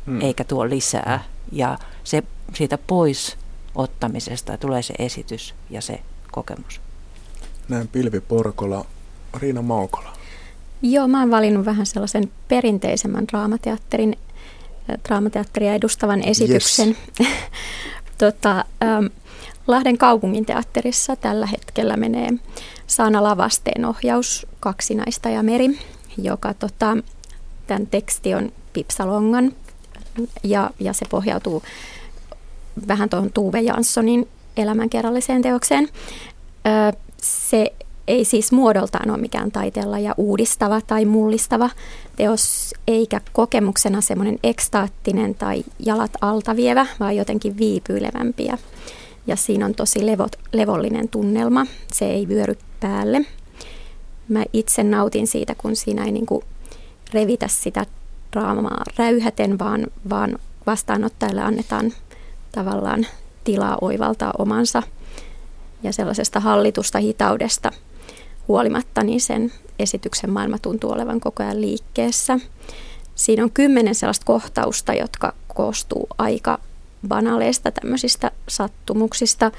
hmm. eikä tuo lisää. Ja se siitä pois ottamisesta tulee se esitys ja se kokemus. Näin Pilvi Porkola, Riina Maukola. Joo, mä oon valinnut vähän sellaisen perinteisemmän draamateatterin, draamateatteria edustavan esityksen. Yes. tota, ähm, Lahden kaupunginteatterissa tällä hetkellä menee Saana Lavasteen ohjaus Kaksinaista ja Meri, joka tota, tämän teksti on Pipsalongan ja, ja se pohjautuu vähän tuohon Tuve Janssonin elämänkerralliseen teokseen. Ö, se ei siis muodoltaan ole mikään taiteella ja uudistava tai mullistava teos, eikä kokemuksena semmoinen ekstaattinen tai jalat altavievä, vaan jotenkin viipyilevämpi. Ja siinä on tosi levot, levollinen tunnelma, se ei vyöry päälle. Mä itse nautin siitä, kun siinä ei niin kuin revitä sitä draamaa räyhäten, vaan, vaan vastaanottajalle annetaan tavallaan tilaa oivaltaa omansa ja sellaisesta hallitusta hitaudesta huolimatta niin sen esityksen maailma tuntuu olevan koko ajan liikkeessä. Siinä on kymmenen sellaista kohtausta, jotka koostuu aika banaleista tämmöisistä sattumuksista,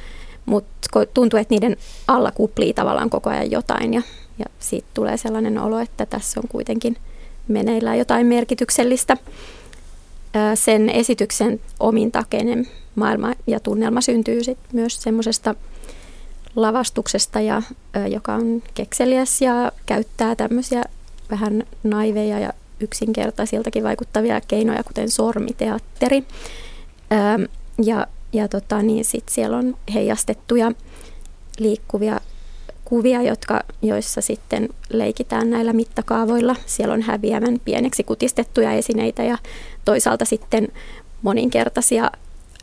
mutta tuntuu, että niiden alla kuplii tavallaan koko ajan jotain ja, ja siitä tulee sellainen olo, että tässä on kuitenkin meneillään jotain merkityksellistä. Sen esityksen omintakeinen maailma ja tunnelma syntyy sit myös semmoisesta lavastuksesta, ja, joka on kekseliäs ja käyttää tämmöisiä vähän naiveja ja yksinkertaisiltakin vaikuttavia keinoja, kuten sormiteatteri. Ja, ja tota, niin sit siellä on heijastettuja liikkuvia kuvia, jotka, joissa sitten leikitään näillä mittakaavoilla. Siellä on häviävän pieneksi kutistettuja esineitä ja toisaalta sitten moninkertaisia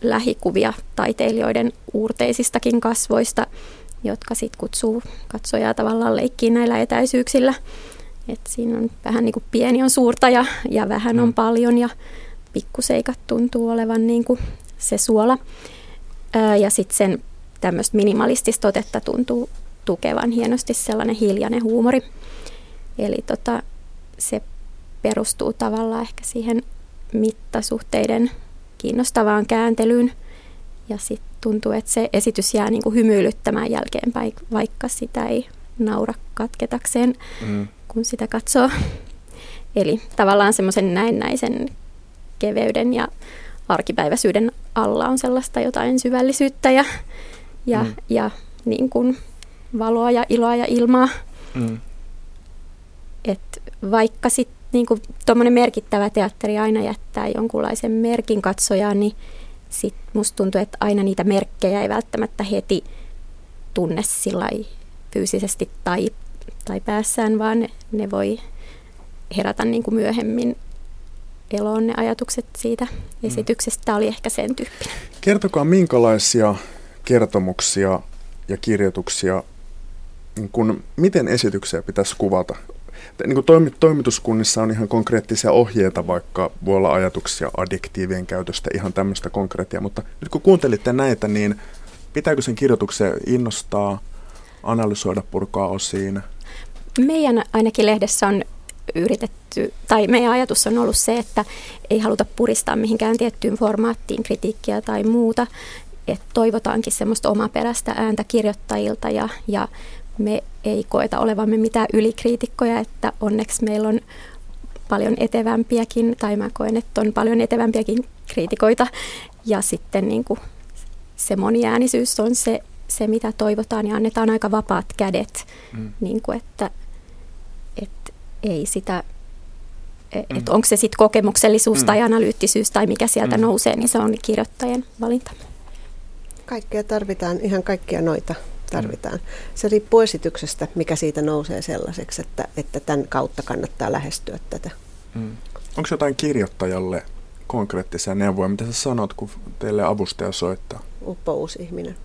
lähikuvia taiteilijoiden uurteisistakin kasvoista, jotka sitten kutsuu katsojaa tavallaan leikkiin näillä etäisyyksillä. Et siinä on vähän niin kuin pieni on suurta ja, ja vähän on mm. paljon ja pikkuseikat tuntuu olevan niin kuin se suola. Ää, ja sitten sen tämmöistä minimalistista otetta tuntuu tukevan hienosti sellainen hiljainen huumori. Eli tota, se perustuu tavallaan ehkä siihen mittasuhteiden kiinnostavaan kääntelyyn. Ja sitten tuntuu, että se esitys jää niinku hymyilyttämään jälkeenpäin, vaikka sitä ei naura katketakseen, mm. kun sitä katsoo. Eli tavallaan semmoisen näennäisen keveyden ja arkipäiväisyyden alla on sellaista jotain syvällisyyttä ja, ja, mm. ja niin kuin valoa ja iloa ja ilmaa. Mm. Et vaikka sitten niin tuommoinen merkittävä teatteri aina jättää jonkunlaisen merkin katsojaan, niin sit musta tuntuu, että aina niitä merkkejä ei välttämättä heti tunne sillä fyysisesti tai, tai päässään, vaan ne, ne voi herätä niin kuin myöhemmin eloon ne ajatukset siitä mm. esityksestä. Tämä oli ehkä sen tyyppinen. Kertokaa, minkälaisia kertomuksia ja kirjoituksia, niin kun, miten esityksiä pitäisi kuvata? Niin kuin toimi, toimituskunnissa on ihan konkreettisia ohjeita, vaikka voi olla ajatuksia addiktiivien käytöstä, ihan tämmöistä konkreettia, mutta nyt kun kuuntelitte näitä, niin pitääkö sen kirjoituksen innostaa, analysoida, purkaa osiin? Meidän ainakin lehdessä on yritetty, tai meidän ajatus on ollut se, että ei haluta puristaa mihinkään tiettyyn formaattiin kritiikkiä tai muuta, että toivotaankin semmoista omaperäistä ääntä kirjoittajilta ja, ja me ei koeta olevamme mitään ylikriitikkoja, että onneksi meillä on paljon etevämpiäkin, tai mä koen, että on paljon etevämpiäkin kriitikoita. Ja sitten niin kuin se moniäänisyys on se, se, mitä toivotaan, ja annetaan aika vapaat kädet, mm. niin kuin että, että ei sitä, e, mm. että onko se sitten kokemuksellisuus mm. tai analyyttisyys tai mikä sieltä mm. nousee, niin se on kirjoittajien valinta. Kaikkea tarvitaan, ihan kaikkia noita tarvitaan. Se riippuu esityksestä, mikä siitä nousee sellaiseksi, että, että tämän kautta kannattaa lähestyä tätä. Mm. Onko jotain kirjoittajalle konkreettisia neuvoja? Mitä sä sanot, kun teille avustaja soittaa? Uppo uusi ihminen.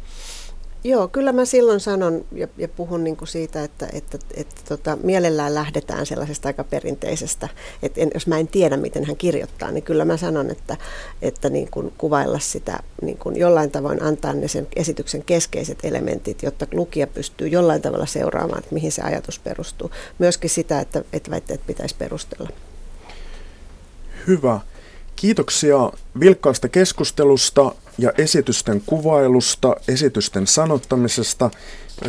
Joo, kyllä mä silloin sanon ja, ja puhun niin kuin siitä, että, että, että tota, mielellään lähdetään sellaisesta aika perinteisestä, että en, jos mä en tiedä, miten hän kirjoittaa, niin kyllä mä sanon, että, että niin kuin kuvailla sitä, niin kuin jollain tavoin antaa ne sen esityksen keskeiset elementit, jotta lukija pystyy jollain tavalla seuraamaan, että mihin se ajatus perustuu. Myöskin sitä, että, että väitteet pitäisi perustella. Hyvä. Kiitoksia vilkkaasta keskustelusta ja esitysten kuvailusta, esitysten sanottamisesta.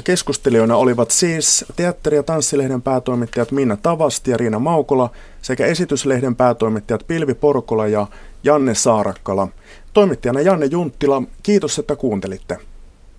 Keskustelijoina olivat siis teatteri- ja tanssilehden päätoimittajat Minna Tavasti ja Riina Maukola sekä esityslehden päätoimittajat Pilvi Porkola ja Janne Saarakkala. Toimittajana Janne Junttila, kiitos, että kuuntelitte.